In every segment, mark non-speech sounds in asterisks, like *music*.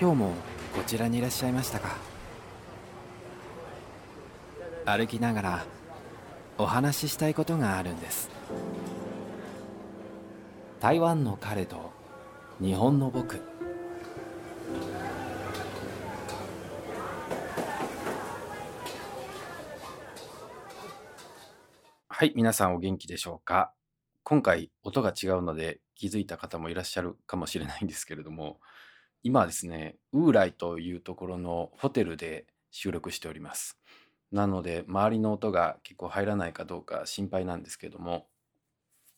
今日もこちらにいらっしゃいましたか？歩きながらお話ししたいことがあるんです。台湾の彼と日本の僕。はい皆さんお元気でしょうか？今回音が違うので気づいた方もいらっしゃるかもしれないんですけれども今はですねウーライというところのホテルで収録しております。なので周りの音が結構入らないかどうか心配なんですけども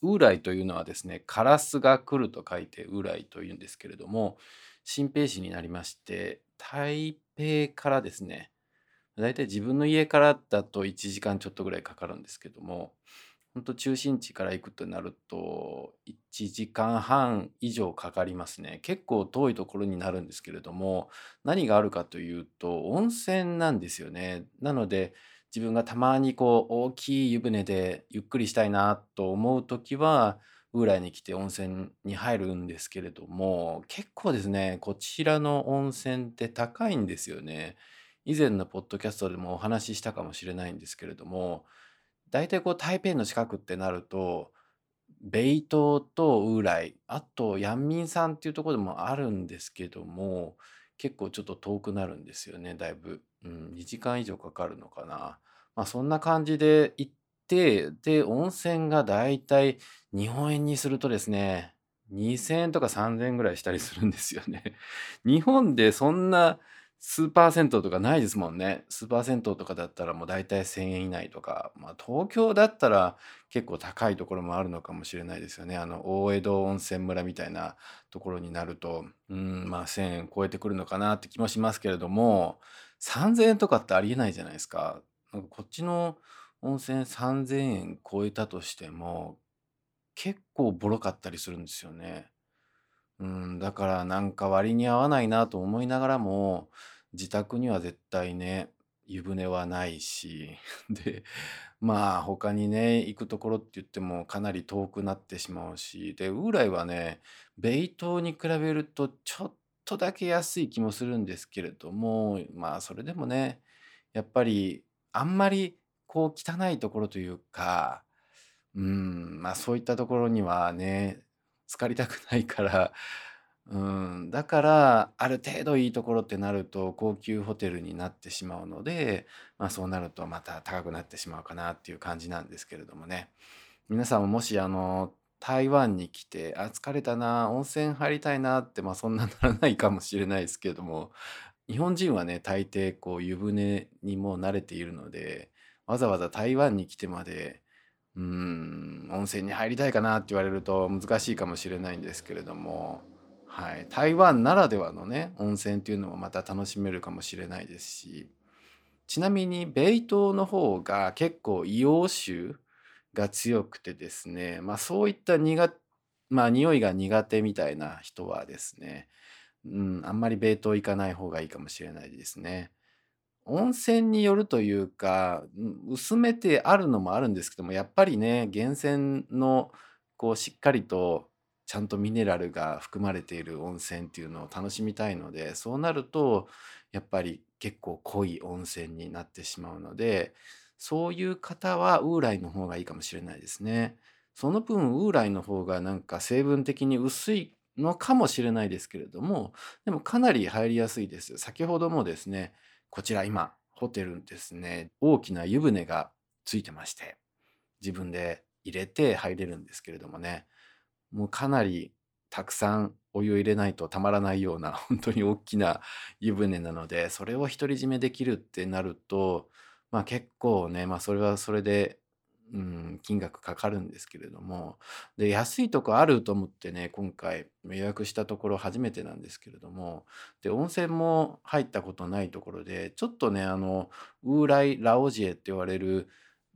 ウーライというのはですねカラスが来ると書いてウーライというんですけれども新兵市になりまして台北からですね大体自分の家からだと1時間ちょっとぐらいかかるんですけども本当中心地から行くとなると1時間半以上かかりますね。結構遠いところになるんですけれども何があるかというと温泉なんですよね。なので自分がたまにこう大きい湯船でゆっくりしたいなと思う時はウーライに来て温泉に入るんですけれども結構ですねこちらの温泉って高いんですよね。以前のポッドキャストでもお話ししたかもしれないんですけれども大体こう台北の近くってなると米東とウーライあとヤンミンさんっていうところでもあるんですけども結構ちょっと遠くなるんですよねだいぶ、うん、2時間以上かかるのかな。まあそんな感じで行ってで温泉が大体日本円にするとですね2000円とか3000円ぐらいしたりするんですよね。*laughs* 日本でそんなスーパー銭湯とかないですもんね。スーパー銭湯とかだったらもう大体1000円以内とか、まあ東京だったら結構高いところもあるのかもしれないですよね。あの大江戸温泉村みたいなところになると、うん、まあ1000円超えてくるのかなって気もしますけれども、3000円とかってありえないじゃないですか。なんかこっちの温泉3000円超えたとしても、結構ボロかったりするんですよね。うん、だからなんか割に合わないなと思いながらも、自宅には絶対ね、湯船はないし、*laughs* で、まあ他にね、行くところって言ってもかなり遠くなってしまうし、で、ウーライはね、米東に比べるとちょっとだけ安い気もするんですけれども、まあそれでもね、やっぱりあんまりこう汚いところというか、うん、まあそういったところにはね、浸かりたくないから、うん、だからある程度いいところってなると高級ホテルになってしまうので、まあ、そうなるとまた高くなってしまうかなっていう感じなんですけれどもね。皆さんももしあの台湾に来て「あ疲れたな温泉入りたいな」ってまあそんな *laughs* ならないかもしれないですけれども日本人はね大抵こう湯船にも慣れているのでわざわざ台湾に来てまでうん温泉に入りたいかなって言われると難しいかもしれないんですけれども、はい、台湾ならではのね温泉っていうのもまた楽しめるかもしれないですしちなみに米東の方が結構硫黄臭が強くてですねまあそういった苦まあ匂いが苦手みたいな人はですね、うん、あんまり米東行かない方がいいかもしれないですね。温泉によるというか、薄めてあるのもあるんですけども、やっぱりね、源泉のこうしっかりとちゃんとミネラルが含まれている温泉っていうのを楽しみたいので、そうなるとやっぱり結構濃い温泉になってしまうので、そういう方はウーライの方がいいかもしれないですね。その分ウーライの方がなんか成分的に薄いのかもしれないですけれども、でもかなり入りやすいです。先ほどもですね、こちら今、ホテルですね、大きな湯船がついてまして、自分で入れて入れるんですけれどもね、もうかなりたくさんお湯を入れないとたまらないような *laughs* 本当に大きな湯船なので、それを独り占めできるってなると、まあ結構ね、まあそれはそれでうん、金額かかるんですけれども、で、安いとこあると思ってね、今回予約したところ初めてなんですけれども、で、温泉も入ったことないところで、ちょっとね、あの、ウーライ・ラオジエって言われる、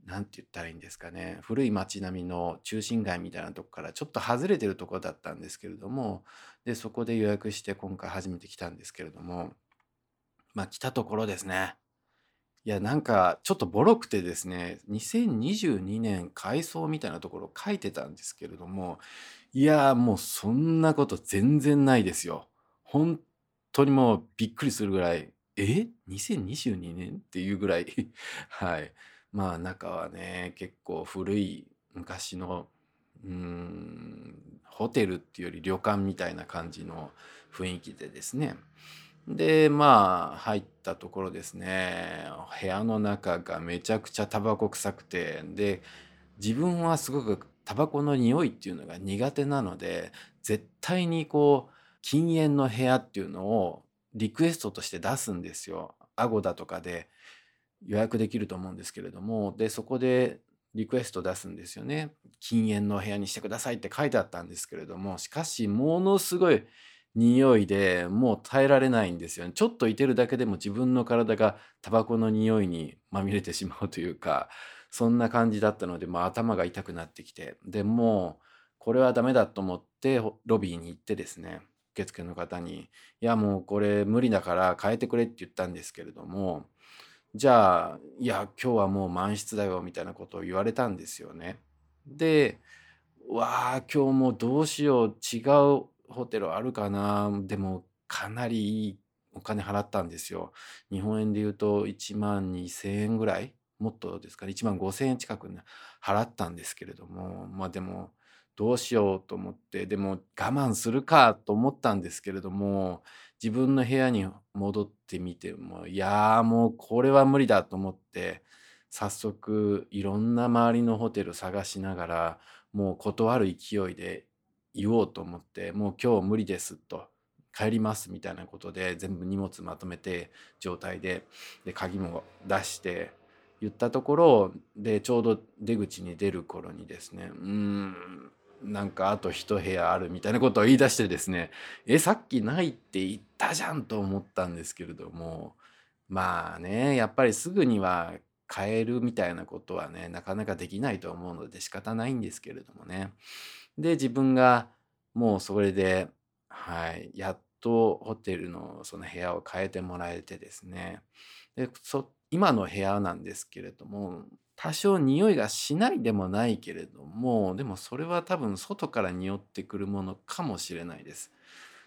なんて言ったらいいんですかね、古い街並みの中心街みたいなとこからちょっと外れてるとこだったんですけれども、で、そこで予約して今回初めて来たんですけれども、まあ来たところですね。いや、なんかちょっとボロくてですね、2022年改装みたいなところ書いてたんですけれども、いや、もうそんなこと全然ないですよ。本当にもうびっくりするぐらい、え ?2022 年っていうぐらい *laughs* はい。まあ中はね、結構古い昔の、うん、ホテルっていうより旅館みたいな感じの雰囲気でですね。で、まあ入ったところですね、部屋の中がめちゃくちゃタバコ臭くて、で、自分はすごくタバコの匂いっていうのが苦手なので、絶対にこう禁煙の部屋っていうのをリクエストとして出すんですよ。アゴダとかで予約できると思うんですけれども、で、そこでリクエスト出すんですよね。禁煙の部屋にしてくださいって書いてあったんですけれども、しかしものすごい匂いでもう耐えられないんですよね。ちょっといてるだけでも自分の体がタバコの匂いにまみれてしまうというか、そんな感じだったので、まあ、頭が痛くなってきて、でもうこれはダメだと思ってロビーに行ってですね、受付の方に、いやもうこれ無理だから変えてくれって言ったんですけれども、じゃあ、いや、今日はもう満室だよみたいなことを言われたんですよね。で、わあ、今日もどうしよう、違うホテルあるかな？でも、かなりいいお金払ったんですよ。日本円で言うと1万2,000円ぐらい？もっとですかね、1万5,000円近く、払ったんですけれども、まあでも、どうしようと思って、でも我慢するかと思ったんですけれども、自分の部屋に戻ってみても、いやーもうこれは無理だと思って、早速いろんな周りのホテル探しながら、もう断る勢いで言おうと思って、もう今日無理ですと。帰りますみたいなことで全部荷物まとめて状態でで鍵も出して言ったところでちょうど出口に出る頃にですねうんなんかあと一部屋あるみたいなことを言い出してですねえさっきないって言ったじゃんと思ったんですけれどもまあねやっぱりすぐには変えるみたいなことはねなかなかできないと思うので仕方ないんですけれどもね。で自分がもうそれではいやっとホテルのその部屋を変えてもらえてですね。で今の部屋なんですけれども多少匂いがしないでもないけれどもでもそれは多分外から匂ってくるものかもしれないです。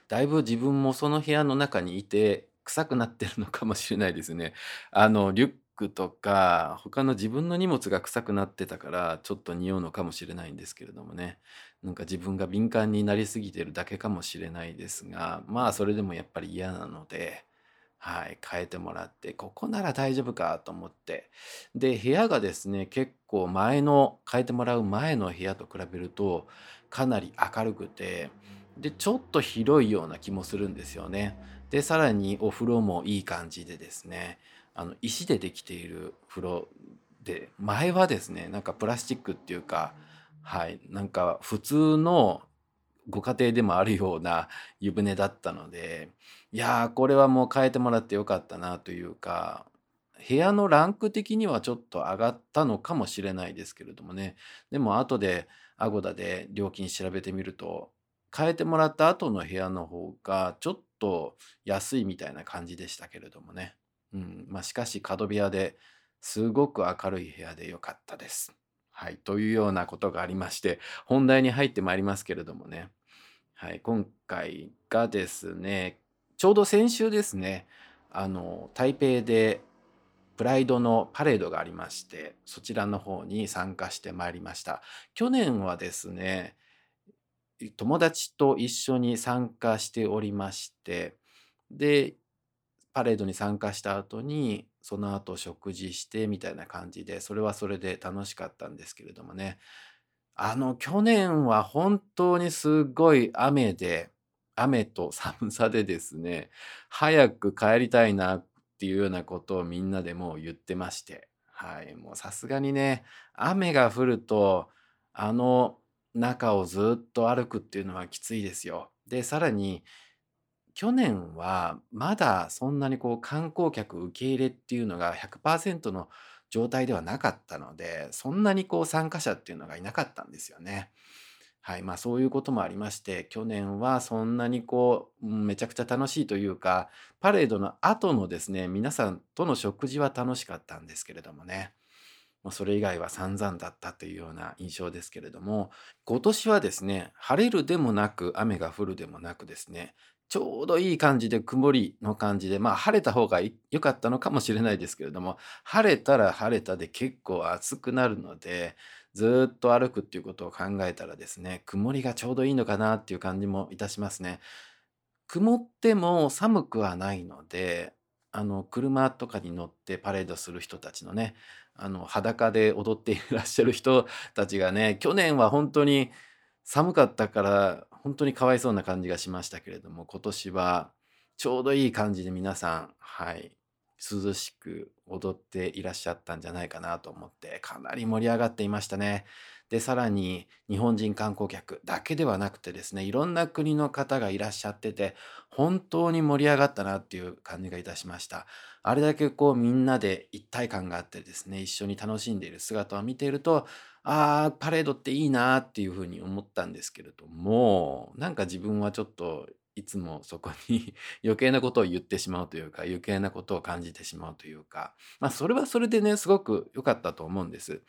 だいぶ自分もその部屋の中にいて臭くなってるのかもしれないですね。あのリュックとか他の自分の荷物が臭くなってたからちょっと匂うのかもしれないんですけれどもねなんか自分が敏感になりすぎてるだけかもしれないですがまあそれでもやっぱり嫌なのではい、変えてもらって、ここなら大丈夫かと思って。で、部屋がですね、結構前の、変えてもらう前の部屋と比べると、かなり明るくて、で、ちょっと広いような気もするんですよね。で、さらにお風呂もいい感じでですね、あの、石でできている風呂で、前はですね、なんかプラスチックっていうか、はい、なんか普通のご家庭でもあるような湯船だったので、いやー、これはもう変えてもらってよかったなというか、部屋のランク的にはちょっと上がったのかもしれないですけれどもね。でも後でアゴダで料金調べてみると、変えてもらった後の部屋の方がちょっと安いみたいな感じでしたけれどもね。うん。まあしかし角部屋ですごく明るい部屋でよかったです。はい。というようなことがありまして、本題に入ってまいりますけれどもね。はい。今回がですね、ちょうど先週ですね、あの、台北でプライドのパレードがありまして、そちらの方に参加してまいりました。去年はですね、友達と一緒に参加しておりまして、で、パレードに参加した後に、その後食事してみたいな感じで、それはそれで楽しかったんですけれどもね。あの、去年は本当にすごい雨で、雨と寒さでですね、早く帰りたいなっていうようなことをみんなでもう言ってまして、はい、もうさすがにね、雨が降ると、あの中をずっと歩くっていうのはきついですよ。で、さらに、去年はまだそんなにこう観光客受け入れっていうのが100%の状態ではなかったので、そんなにこう参加者っていうのがいなかったんですよね。はい、まあそういうこともありまして、去年はそんなにこう、めちゃくちゃ楽しいというか、パレードの後のですね、皆さんとの食事は楽しかったんですけれどもね。それ以外は散々だったというような印象ですけれども、今年はですね、晴れるでもなく雨が降るでもなくですね、ちょうどいい感じで曇りの感じで、まあ、晴れた方が良かったのかもしれないですけれども、晴れたら晴れたで結構暑くなるので、ずっと歩くっていうことを考えたらですね、曇りがちょうどいいのかなっていう感じもいたしますね。曇っても寒くはないので、あの、車とかに乗ってパレードする人たちのね、あの、裸で踊っていらっしゃる人たちがね、去年は本当に寒かったから、本当にかわいそうな感じがしましたけれども、今年はちょうどいい感じで皆さん、はい、涼しく踊っていらっしゃったんじゃないかなと思って、かなり盛り上がっていましたね。で、さらに日本人観光客だけではなくてですね、いろんな国の方がいらっしゃってて、本当に盛り上がったなっていう感じがいたしました。あれだけこうみんなで一体感があってですね、一緒に楽しんでいる姿を見ていると、ああ、パレードっていいなっていうふうに思ったんですけれども、なんか自分はちょっといつもそこに *laughs* 余計なことを言ってしまうというか、余計なことを感じてしまうというか、まあそれはそれでね、すごく良かったと思うんです。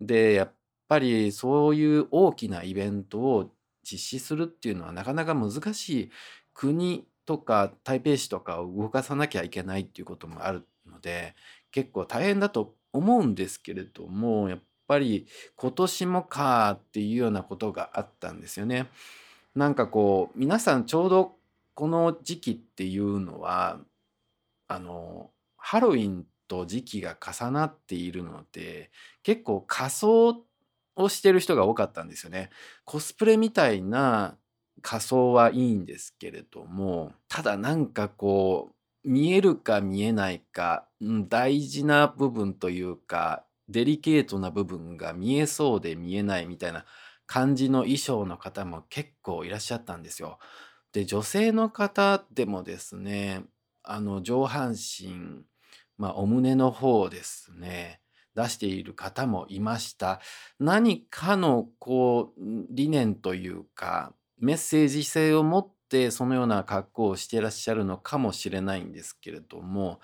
で、やっぱりそういう大きなイベントを実施するっていうのはなかなか難しい国とか台北市とかを動かさなきゃいけないっていうこともあるので結構大変だと思うんですけれどもやっぱり今年もかっていうようなことがあったんですよね。なんかこう皆さんちょうどこの時期っていうのはあのハロウィンと時期が重なっているので結構仮装をしてる人が多かったんですよね。コスプレみたいな仮装はいいんですけれどもただなんかこう見えるか見えないか、うん、大事な部分というかデリケートな部分が見えそうで見えないみたいな感じの衣装の方も結構いらっしゃったんですよ。で女性の方でもですねあの上半身まあお胸の方ですね出している方もいました。何かのこう理念というかメッセージ性を持ってそのような格好をしていらっしゃるのかもしれないんですけれども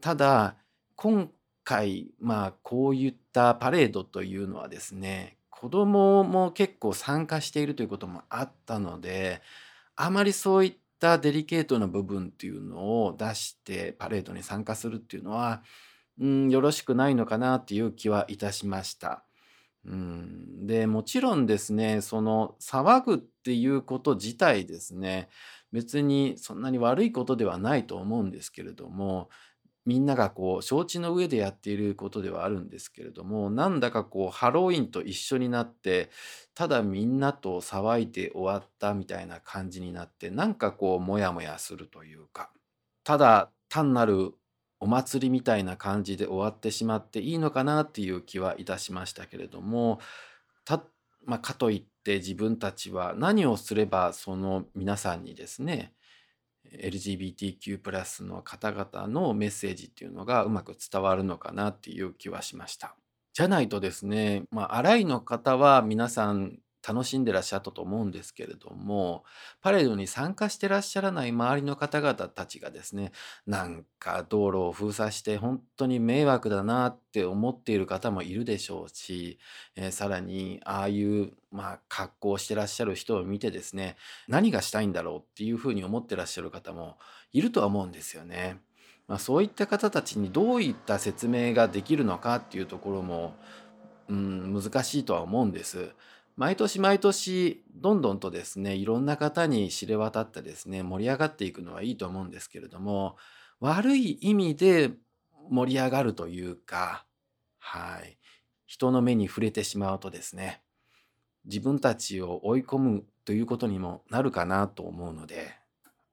ただ今回まあこういったパレードというのはですね子供も結構参加しているということもあったのであまりそういったデリケートな部分っていうのを出してパレードに参加するっていうのはうん、よろしくないのかなっていう気はいたしました。うん、で、もちろんですね、その騒ぐっていうこと自体ですね、別にそんなに悪いことではないと思うんですけれども、みんながこう承知の上でやっていることではあるんですけれども、なんだかこうハロウィンと一緒になって、ただみんなと騒いで終わったみたいな感じになって、なんかこうモヤモヤするというか、ただ単なるお祭りみたいな感じで終わってしまっていいのかなっていう気はいたしましたけれどもた、まあ、かといって自分たちは何をすればその皆さんにですね LGBTQ+ の方々のメッセージっていうのがうまく伝わるのかなっていう気はしました。じゃないとですね、まあ、洗いの方は皆さん楽しんでらっしゃったと思うんですけれどもパレードに参加してらっしゃらない周りの方々たちがですねなんか道路を封鎖して本当に迷惑だなって思っている方もいるでしょうし、えー、さらにああいう、まあ、格好をしてらっしゃる人を見てですね何がしたいんだろうっていうふうに思ってらっしゃる方もいるとは思うんですよね。まあ、そういった方たちにどういった説明ができるのかっていうところも、うん、難しいとは思うんです。毎年毎年どんどんとですねいろんな方に知れ渡ってですね盛り上がっていくのはいいと思うんですけれども悪い意味で盛り上がるというかはい人の目に触れてしまうとですね自分たちを追い込むということにもなるかなと思うので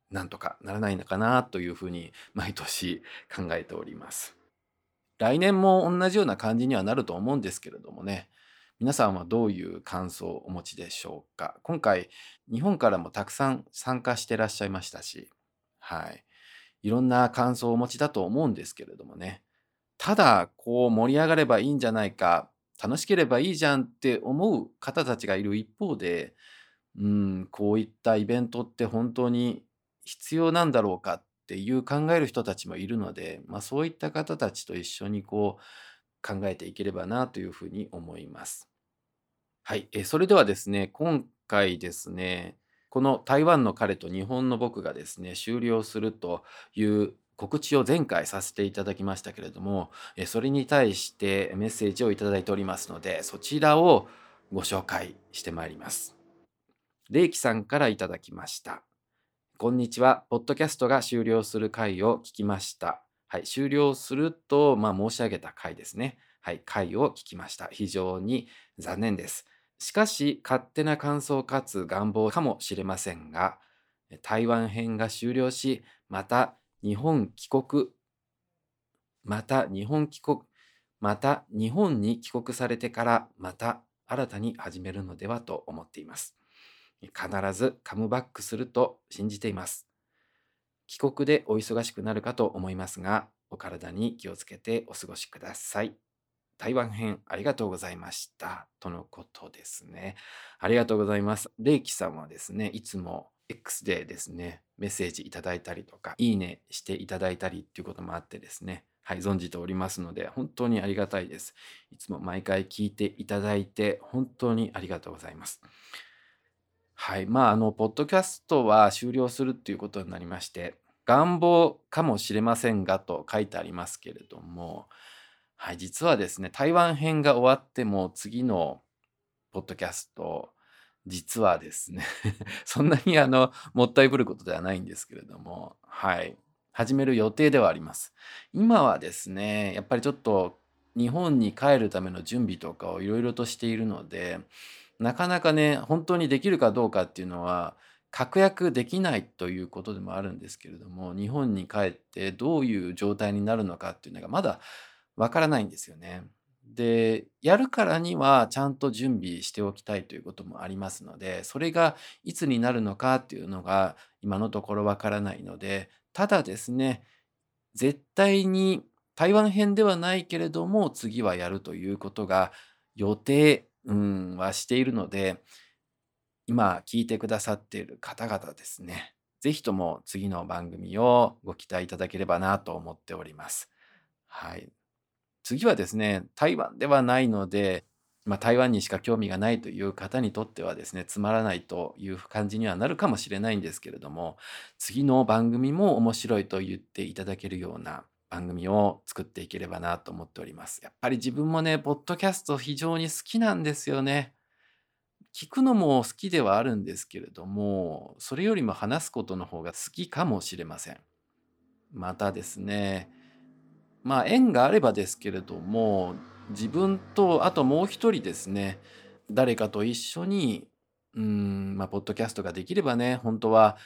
なんとかならないのかなというふうに毎年考えております。来年も同じような感じにはなると思うんですけれどもね皆さんはどういう感想をお持ちでしょうか？今回日本からもたくさん参加してらっしゃいましたしはい。いろんな感想をお持ちだと思うんですけれどもね。ただこう盛り上がればいいんじゃないか楽しければいいじゃんって思う方たちがいる一方でうんこういったイベントって本当に必要なんだろうかっていう考える人たちもいるので、まあ、そういった方たちと一緒にこう考えていければなというふうに思います。はい、えそれではですね、今回ですね、この台湾の彼と日本の僕がですね終了するという告知を前回させていただきましたけれどもそれに対してメッセージをいただいておりますのでそちらをご紹介してまいります。レイキさんからいただきました。こんにちは。ポッドキャストが終了する回を聞きました。はい、終了すると、まあ、申し上げた回ですね。はい、回を聞きました。非常に残念です。しかし、勝手な感想かつ願望かもしれませんが、台湾編が終了し、また日本帰国、また日本帰国、また日本に帰国されてからまた新たに始めるのではと思っています。必ずカムバックすると信じています。帰国でお忙しくなるかと思いますが、お体に気をつけてお過ごしください。台湾編ありがとうございました。とのことですね。ありがとうございます。レイキさんはですね、いつも X でですね、メッセージいただいたりとか、いいねしていただいたりっていうこともあってですね、はい、存じておりますので、本当にありがたいです。いつも毎回聞いていただいて、本当にありがとうございます。はい、まあ、あの、ポッドキャストは終了するっていうことになりまして、願望かもしれませんがと書いてありますけれども、はい、実はですね、台湾編が終わっても次のポッドキャスト、実はですね *laughs* そんなにあの、もったいぶることではないんですけれども、はい、始める予定ではあります。今はですね、やっぱりちょっと日本に帰るための準備とかをいろいろとしているので、なかなかね、本当にできるかどうかっていうのは、確約できないということでもあるんですけれども、日本に帰ってどういう状態になるのかっていうのがまだわからないんですよね。で、やるからにはちゃんと準備しておきたいということもありますので、それがいつになるのかっていうのが今のところわからないので、ただですね、絶対に台湾編ではないけれども、次はやるということが予定、うん、はしているので、今聞いてくださっている方々ですね、ぜひとも次の番組をご期待いただければなと思っております。はい。次はですね、台湾ではないので、まあ、台湾にしか興味がないという方にとってはですね、つまらないという感じにはなるかもしれないんですけれども、次の番組も面白いと言っていただけるような番組を作っていければなと思っております。やっぱり自分もね、ポッドキャスト非常に好きなんですよね。聞くのも好きではあるんですけれども、それよりも話すことの方が好きかもしれません。またですね、まあ縁があればですけれども自分とあともう一人ですね誰かと一緒にうんまあポッドキャストができればね本当は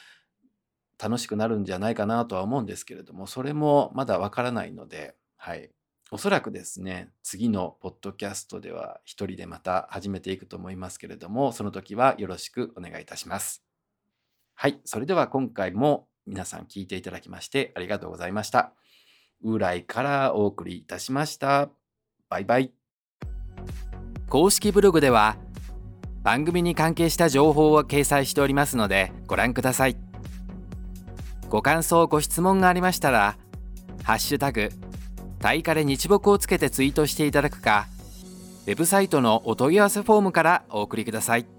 楽しくなるんじゃないかなとは思うんですけれどもそれもまだわからないのではいおそらくですね次のポッドキャストでは一人でまた始めていくと思いますけれどもその時はよろしくお願いいたします。はいそれでは今回も皆さん聞いていただきましてありがとうございました。うらいからお送りいたしました。バイバイ。公式ブログでは番組に関係した情報を掲載しておりますのでご覧ください。ご感想ご質問がありましたら「ハッシュタグタイカレ日木」をつけてツイートしていただくかウェブサイトのお問い合わせフォームからお送りください。